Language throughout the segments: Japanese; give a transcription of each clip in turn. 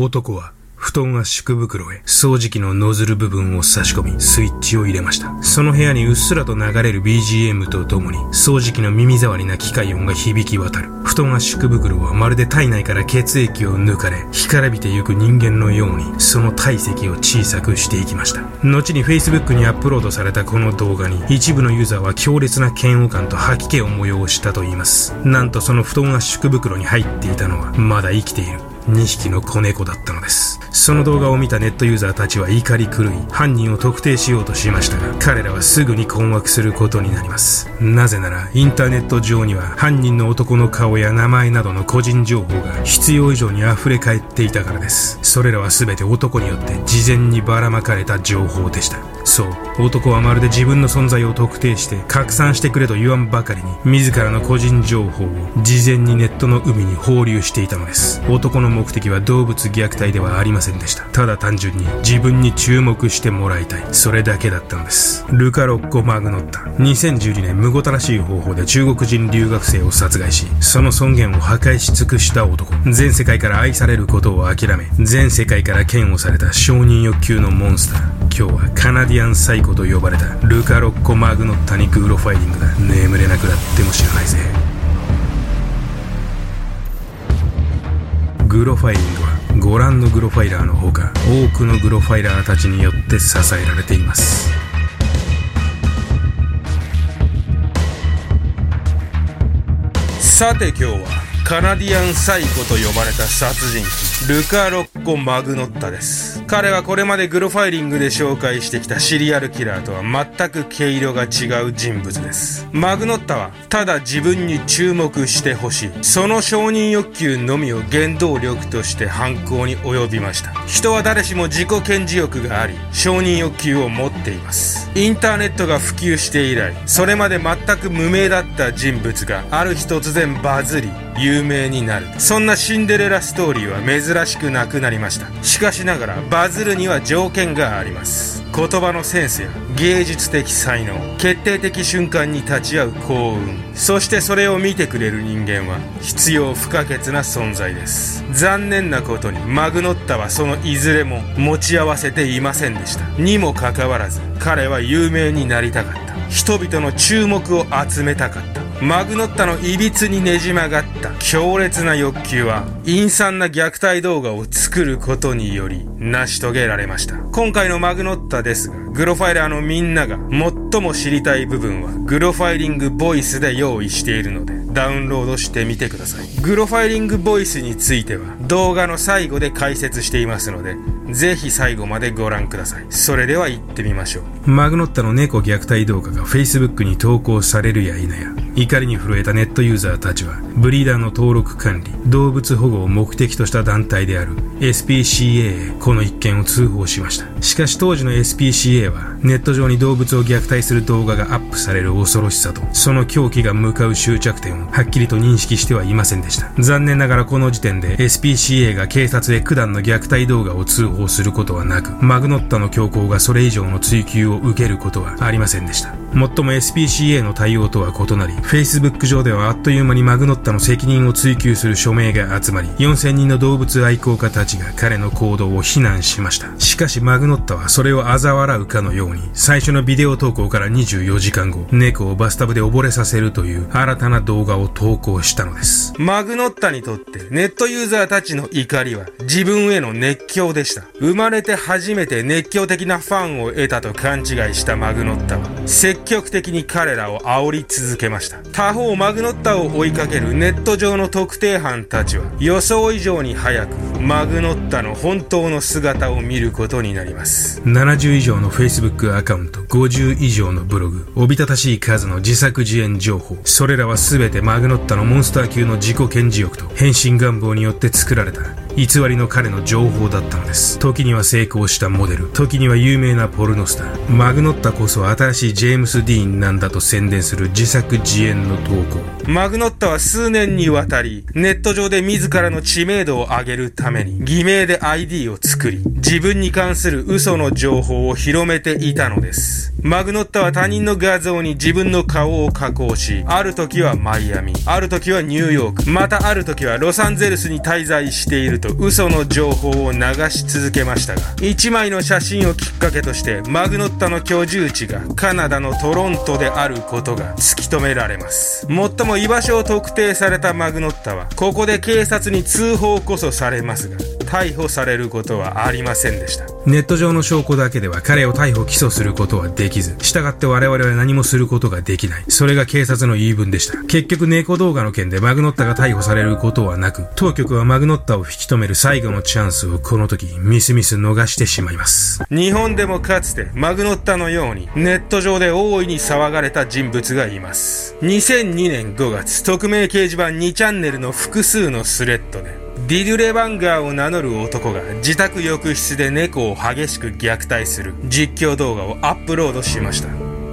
男は布団圧縮袋へ掃除機のノズル部分を差し込みスイッチを入れました。その部屋にうっすらと流れる BGM とともに掃除機の耳障りな機械音が響き渡る。布団圧縮袋はまるで体内から血液を抜かれ干からびてゆく人間のようにその体積を小さくしていきました。後に Facebook にアップロードされたこの動画に一部のユーザーは強烈な嫌悪感と吐き気を催したといいます。なんとその布団圧縮袋に入っていたのはまだ生きている。2匹の子猫だったのです。その動画を見たネットユーザーたちは怒り狂い犯人を特定しようとしましたが彼らはすぐに困惑することになります。なぜならインターネット上には犯人の男の顔や名前などの個人情報が必要以上に溢れ返っていたからです。それらは全て男によって事前にばらまかれた情報でした。そう。男はまるで自分の存在を特定して拡散してくれと言わんばかりに自らの個人情報を事前にネットの海に放流していたのです。男の目的は動物虐待ではありませんでした。ただ単純に自分に注目してもらいたい。それだけだったのです。ルカ・ロッコ・マグノッタ2012年むごたらしい方法で中国人留学生を殺害しその尊厳を破壊し尽くした男。全世界から愛されることを諦め全世界から嫌悪された承認欲求のモンスター。今日はカナディアンサイコと呼ばれたルカ・ロッコ・マグノッタにグロファイリングだ。眠れなくなっても知らないぜ。グロファイリングはご覧のグロファイラーのほか多くのグロファイラーたちによって支えられています。さて今日はカナディアンサイコと呼ばれた殺人鬼ルカ・ロッコ・マグノッタです。彼はこれまでグロファイリングで紹介してきたシリアルキラーとは全く毛色が違う人物です。マグノッタはただ自分に注目してほしい。その承認欲求のみを原動力として犯行に及びました。人は誰しも自己顕示欲があり承認欲求を持っています。インターネットが普及して以来それまで全く無名だった人物がある日突然バズり有名になる。そんなシンデレラストーリーは珍しくなくなりました。しかしながらバズるには条件があります。言葉のセンスや芸術的才能。決定的瞬間に立ち会う幸運。そしてそれを見てくれる人間は必要不可欠な存在です。残念なことにマグノッタはそのいずれも持ち合わせていませんでした。にもかかわらず彼は有名になりたかった。人々の注目を集めたかった。マグノッタのいびつにねじ曲がった。強烈な欲求は陰惨な虐待動画を作ることにより成し遂げられました。今回のマグノッタですがグロファイラーのみんなが最も知りたい部分はグロファイリングボイスで用意しているのでダウンロードしてみてください。グロファイリングボイスについては動画の最後で解説していますのでぜひ最後までご覧ください。それでは行ってみましょう。マグノッタの猫虐待動画が Facebook に投稿されるや否や。怒りに震えたネットユーザーたちはブリーダーの登録管理動物保護を目的とした団体である SPCA へこの一件を通報しました。しかし当時の SPCA はネット上に動物を虐待する動画がアップされる恐ろしさとその狂気が向かう終着点をはっきりと認識してはいませんでした。残念ながらこの時点で SPCA が警察へ九段の虐待動画を通報することはなくマグノッタの強行がそれ以上の追及を受けることはありませんでした。もっとも SPCA の対応とは異なり Facebook 上ではあっという間にマグノッタの責任を追及する署名が集まり4000人の動物愛好家たちが彼の行動を非難しました。しかしマグノッタはそれを嘲笑うかのように最初のビデオ投稿から24時間後猫をバスタブで溺れさせるという新たな動画を投稿したのです。マグノッタにとってネットユーザーたちの怒りは自分への熱狂でした。生まれて初めて熱狂的なファンを得たと勘違いしたマグノッタは積極的に彼らを煽り続けました。他方マグノッタを追いかけるネット上の特定班たちは予想以上に早くマグノッタの本当の姿を見ることになります。70以上の Facebook アカウント50以上のブログおびただしい数の自作自演情報。それらは全てマグノッタのモンスター級の自己顕示欲と変身願望によって作られた。偽りの彼の情報だったのです。時には成功したモデル。時には有名なポルノスター。マグノッタこそ新しいジェームス・ディーンなんだと宣伝する自作自演の投稿。マグノッタは数年にわたりネット上で自らの知名度を上げるために偽名で ID を作り自分に関する嘘の情報を広めていたのです。マグノッタは他人の画像に自分の顔を加工しある時はマイアミある時はニューヨークまたある時はロサンゼルスに滞在していると嘘の情報を流し続けましたが1枚の写真をきっかけとしてマグノッタの居住地がカナダのトロントであることが突き止められます。最も居場所を特定されたマグノッタはここで警察に通報こそされますが逮捕されることはありませんでした。ネット上の証拠だけでは彼を逮捕起訴することはできず従って我々は何もすることができない。それが警察の言い分でした。結局猫動画の件でマグノッタが逮捕されることはなく当局はマグノッタを引き止める最後のチャンスをこの時ミスミス逃してしまいます。日本でもかつてマグノッタのようにネット上で大いに騒がれた人物がいます。2002年5月匿名掲示板2チャンネルの複数のスレッドでディルレバンガーを名乗る男が自宅浴室で猫を激しく虐待する実況動画をアップロードしました。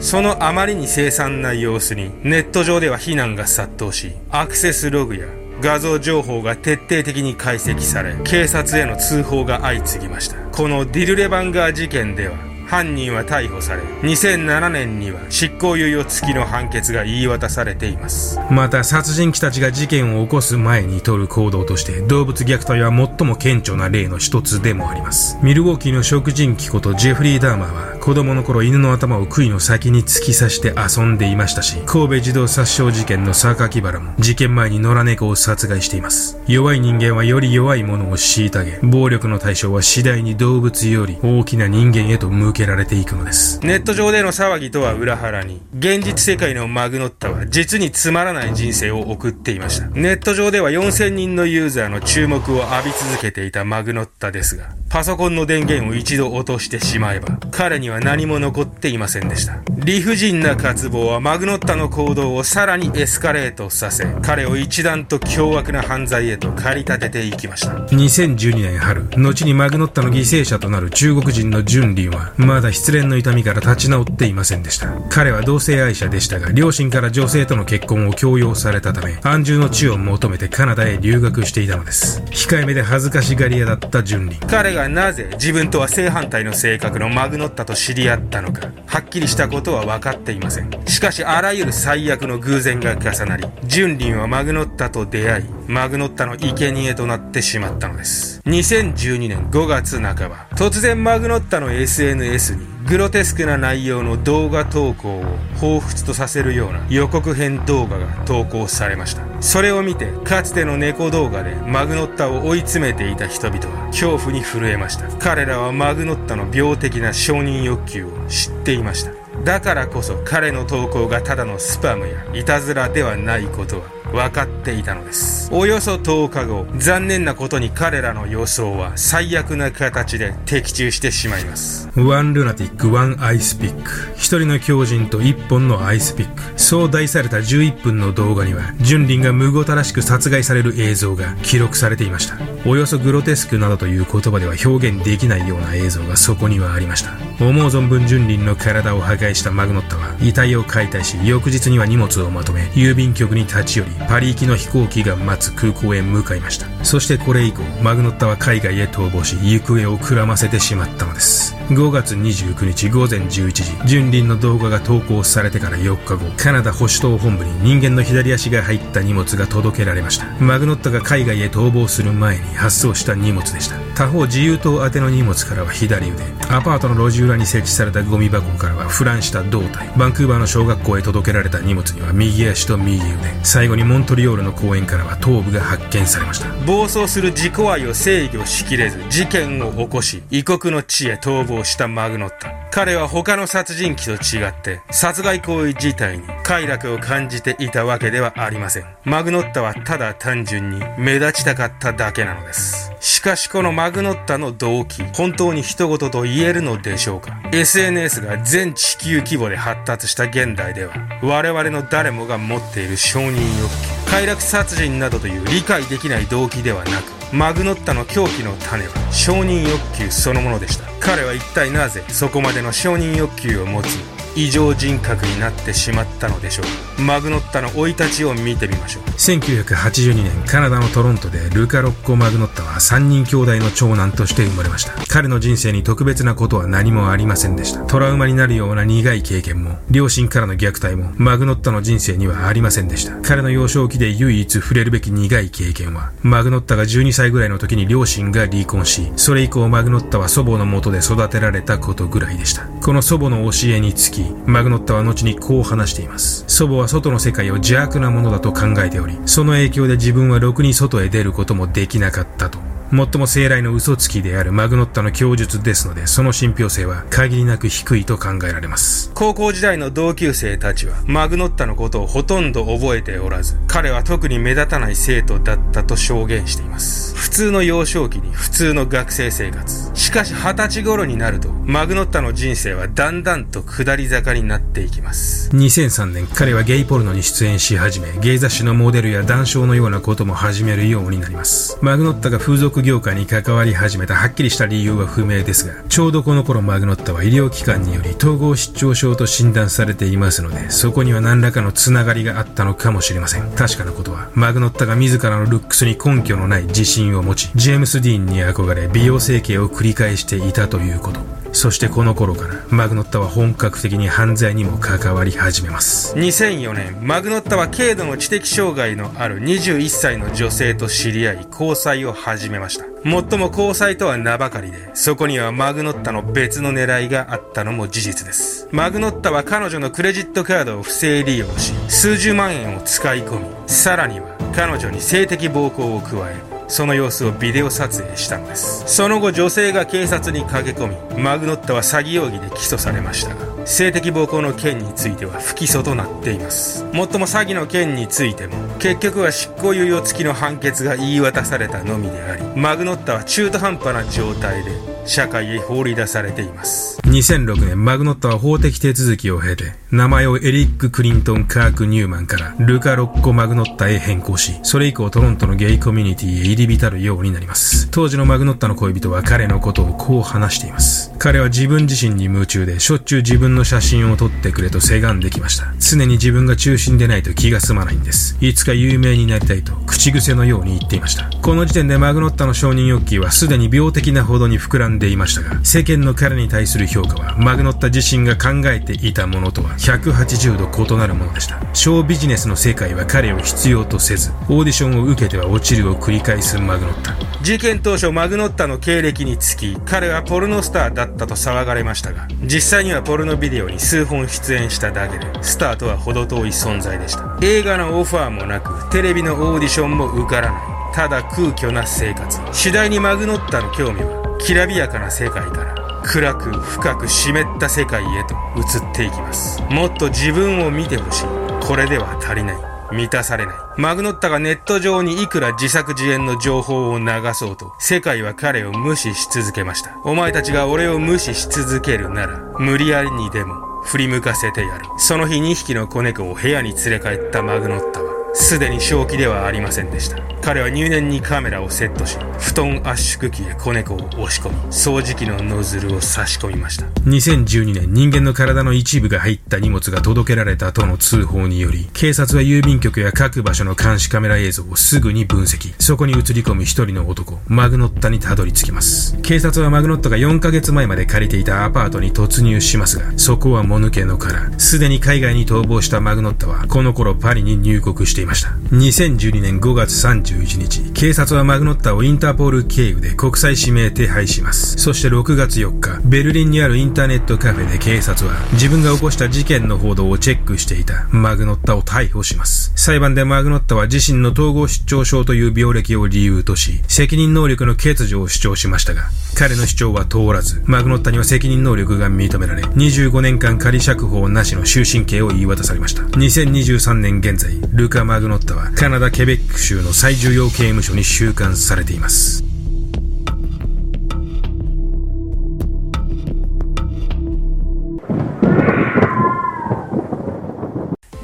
そのあまりに凄惨な様子にネット上では非難が殺到し、アクセスログや画像情報が徹底的に解析され、警察への通報が相次ぎました。このディルレバンガー事件では、犯人は逮捕され2007年には執行猶予付きの判決が言い渡されています。また殺人鬼たちが事件を起こす前に取る行動として動物虐待は最も顕著な例の一つでもあります。ミルウォーキーの食人鬼ことジェフリー・ダーマーは子供の頃犬の頭を杭の先に突き刺して遊んでいましたし神戸児童殺傷事件の榊原も事件前に野良猫を殺害しています。弱い人間はより弱いものを虐げ暴力の対象は次第に動物より大きな人間へと向けけられていくのです。ネット上での騒ぎとは裏腹に現実世界のマグノッタは実につまらない人生を送っていました。ネット上では4000人のユーザーの注目を浴び続けていたマグノッタですがパソコンの電源を一度落としてしまえば彼には何も残っていませんでした。理不尽な渇望はマグノッタの行動をさらにエスカレートさせ彼を一段と凶悪な犯罪へと駆り立てていきました。2012年春後にマグノッタの犠牲者となる中国人のジュンリンはまだ失恋の痛みから立ち直っていませんでした。彼は同性愛者でしたが、両親から女性との結婚を強要されたため、安住の地を求めてカナダへ留学していたのです。控えめで恥ずかしがり屋だったジュンリン。彼がなぜ自分とは正反対の性格のマグノッタと知り合ったのか、はっきりしたことは分かっていません。しかし、あらゆる最悪の偶然が重なり、ジュンリンはマグノッタと出会い、マグノッタの生贄となってしまったのです。2012年5月半ば、突然マグノッタの SNS s にグロテスクな内容の動画投稿を彷彿とさせるような予告編動画が投稿されました。それを見てかつての猫動画でマグノッタを追い詰めていた人々は恐怖に震えました。彼らはマグノッタの病的な承認欲求を知っていました。だからこそ彼の投稿がただのスパムやいたずらではないことは分かっていたのです。およそ10日後残念なことに彼らの予想は最悪な形で的中してしまいます。 One Lunatic One Ice Pick。一人の狂人と一本のアイスピック。そう題された11分の動画には純林がむごたらしく殺害される映像が記録されていました。およそグロテスクなどという言葉では表現できないような映像がそこにはありました。思う存分純林の体を破壊したマグノッタは遺体を解体し翌日には荷物をまとめ郵便局に立ち寄りパリ行きの飛行機が待つ空港へ向かいました。そしてこれ以降マグノッタは海外へ逃亡し行方をくらませてしまったのです。5月29日午前11時純林の動画が投稿されてから4日後カナダ保守党本部に人間の左足が入った荷物が届けられました。マグノッタが海外へ逃亡する前に発送した荷物でした。他方自由党宛ての荷物からは左腕。アパートの路地裏に設置されたゴミ箱からはフランした胴体。バンクーバーの小学校へ届けられた荷物には右足と右腕。最後にモントリオールの公園からは頭部が発見されました。暴走する自己愛を制御しきれず事件を起こし異国の地へ逃亡したマグノッタ彼は他の殺人鬼と違って殺害行為自体に快楽を感じていたわけではありません。マグノッタはただ単純に目立ちたかっただけなのです。しかしこのマグノッタの動機本当に人事と言えるのでしょうか？SNS が全地球規模で発達した現代では我々の誰もが持っている承認欲求快楽殺人などという理解できない動機ではなくマグノッタの狂気の種は承認欲求そのものでした。彼は一体なぜそこまでの承認欲求を持つ異常人格になってしまったのでしょう。マグノッタの生い立ちを見てみましょう。1982年カナダのトロントでルカ・ロッコ・マグノッタは3人兄弟の長男として生まれました。彼の人生に特別なことは何もありませんでした。トラウマになるような苦い経験も両親からの虐待もマグノッタの人生にはありませんでした。彼の幼少期で唯一触れるべき苦い経験はマグノッタが12歳ぐらいの時に両親が離婚しそれ以降マグノッタは祖母のもとで育てられたことぐらいでした。この祖母の教えにつきマグノッタは後にこう話しています。祖母は外の世界を邪悪なものだと考えておりその影響で自分はろくに外へ出ることもできなかったと。最も生来の嘘つきであるマグノッタの供述ですので、その信憑性は限りなく低いと考えられます。高校時代の同級生たちは、マグノッタのことをほとんど覚えておらず、彼は特に目立たない生徒だったと証言しています。普通の幼少期に普通の学生生活。しかし二十歳頃になると、マグノッタの人生はだんだんと下り坂になっていきます。2003年、彼はゲイポルノに出演し始め、ゲイ雑誌のモデルや談笑のようなことも始めるようになります。マグノッタが風俗業界に関わり始めたはっきりした理由は不明ですが、ちょうどこの頃マグノッタは医療機関により統合失調症と診断されていますので、そこには何らかのつながりがあったのかもしれません。確かなことは、マグノッタが自らのルックスに根拠のない自信を持ち、ジェームス・ディーンに憧れ美容整形を繰り返していたということ。そしてこの頃からマグノッタは本格的に犯罪にも関わり始めます2004年マグノッタは軽度の知的障害のある21歳の女性と知り合い交際を始めましたもっとも交際とは名ばかりでそこにはマグノッタの別の狙いがあったのも事実です。マグノッタは彼女のクレジットカードを不正利用し数十万円を使い込みさらには彼女に性的暴行を加えその様子をビデオ撮影したのです。その後女性が警察に駆け込みマグノッタは詐欺容疑で起訴されましたが性的暴行の件については不起訴となっています。もっとも詐欺の件についても結局は執行猶予付きの判決が言い渡されたのみでありマグノッタは中途半端な状態で社会へ放り出されています。2006年マグノッタは法的手続きを経て名前をエリック・クリントン・カーク・ニューマンからルカ・ロッコ・マグノッタへ変更しそれ以降トロントのゲイコミュニティへ入り浸るようになります。当時のマグノッタの恋人は彼のことをこう話しています。彼は自分自身に夢中でしょっちゅう自分の写真を撮ってくれとせがんできました。常に自分が中心でないと気が済まないんです。いつか有名になりたいと口癖のように言っていました。この時点でマグノッタの承認欲求はすでに病的なほどに膨らんんでいましたが世間の彼に対する評価はマグノッタ自身が考えていたものとは180度異なるものでした。ショービジネスの世界は彼を必要とせずオーディションを受けては落ちるを繰り返すマグノッタ事件当初マグノッタの経歴につき彼はポルノスターだったと騒がれましたが実際にはポルノビデオに数本出演しただけでスターとは程遠い存在でした。映画のオファーもなくテレビのオーディションも受からない。ただ空虚な生活。次第にマグノッタの興味はきらびやかな世界から暗く深く湿った世界へと移っていきますもっと自分を見てほしいこれでは足りない満たされない。マグノッタがネット上にいくら自作自演の情報を流そうと、世界は彼を無視し続けました。お前たちが俺を無視し続けるなら、無理やりにでも振り向かせてやる。その日2匹の子猫を部屋に連れ帰ったマグノッタは、すでに正気ではありませんでした。彼は入念にカメラをセットし、布団圧縮機へ子猫を押し込み、掃除機のノズルを差し込みました。2012年、人間の体の一部が入った荷物が届けられたとの通報により、警察は郵便局や各場所の監視カメラ映像をすぐに分析。そこに映り込む一人の男、マグノッタにたどり着きます。警察はマグノッタが4ヶ月前まで借りていたアパートに突入しますが、そこはもぬけの殻。すでに海外に逃亡したマグノッタは、この頃パリに入国していました。2012年5月31日、警察はマグノッタをインターポール経由で国際指名手配します。そして6月4日、ベルリンにあるインターネットカフェで警察は自分が起こした事件の報道をチェックしていたマグノッタを逮捕します。裁判でマグノッタは自身の統合失調症という病歴を理由とし、責任能力の欠如を主張しましたが、彼の主張は通らず、マグノッタには責任能力が認められ、25年間仮釈放なしの終身刑を言い渡されました。2023年現在、ルカ・マグノッタはカナダ・ケベック州の最重要刑務所に収監されています。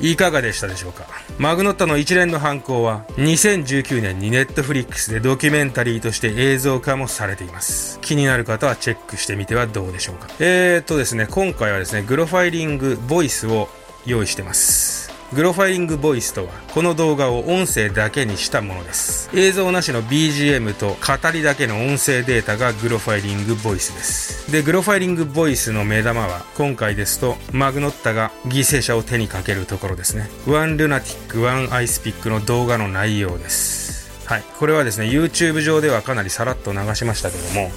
いかがでしたでしょうか？マグノッタの一連の犯行は2019年に Netflix でドキュメンタリーとして映像化もされています。気になる方はチェックしてみてはどうでしょうか？えーとですね今回はですねグロファイリングボイスを用意してます。グロファイリングボイスとは、この動画を音声だけにしたものです。映像なしの BGM と語りだけの音声データがグロファイリングボイスです。で、グロファイリングボイスの目玉は、今回ですと、マグノッタが犠牲者を手にかけるところですね。 One Lunatic、One Ice Pick の動画の内容です。はい。これはですね、YouTube 上ではかなりさらっと流しましたけども、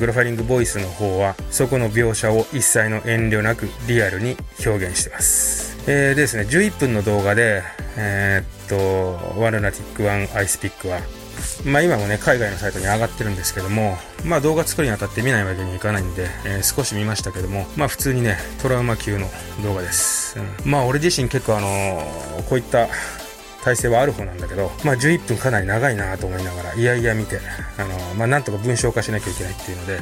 グロファイリングボイスの方は、そこの描写を一切の遠慮なくリアルに表現してます。えー、ですね、11分の動画で、えー、っと、ワルナティックワンアイスピックは、まあ今もね、海外のサイトに上がってるんですけども、まあ動画作るにあたって見ないわけにいかないんで、えー、少し見ましたけども、まあ普通にね、トラウマ級の動画です。うん、まあ俺自身結構あのー、こういった体制はある方なんだけど、まあ11分かなり長いなと思いながら、いやいや見て、あのー、まあなんとか文章化しなきゃいけないっていうので、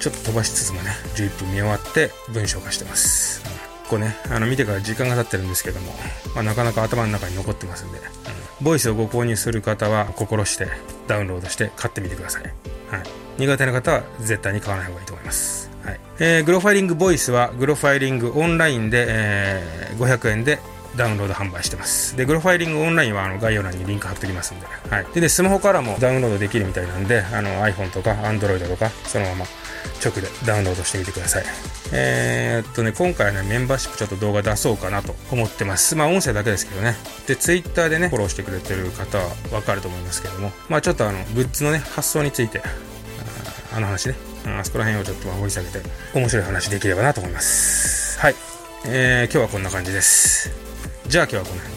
ちょっと飛ばしつつもね、11分見終わって文章化してます。構ね、あの見てから時間が経ってるんですけども、まあ、なかなか頭の中に残ってますんで、うん、ボイスをご購入する方は心してダウンロードして買ってみてください。はい、苦手な方は絶対に買わない方がいいと思います。はいえー、グロファイリングボイスはグロファイリングオンラインで、えー、500円でダウンロード販売してます。で、グロファイリングオンラインはあの概要欄にリンク貼っておきますんで。はい。でね、スマホからもダウンロードできるみたいなんで、あの iPhone とか Android とか、そのまま直でダウンロードしてみてください。えー、っとね、今回はね、メンバーシップちょっと動画出そうかなと思ってます。まあ、音声だけですけどね。で、Twitter でね、フォローしてくれてる方はわかると思いますけども、まあ、ちょっとあの、グッズのね、発送について、あの話ね、あそこら辺をちょっと掘り下げて、面白い話できればなと思います。はい。えー、今日はこんな感じです。じゃあ今日はこの辺。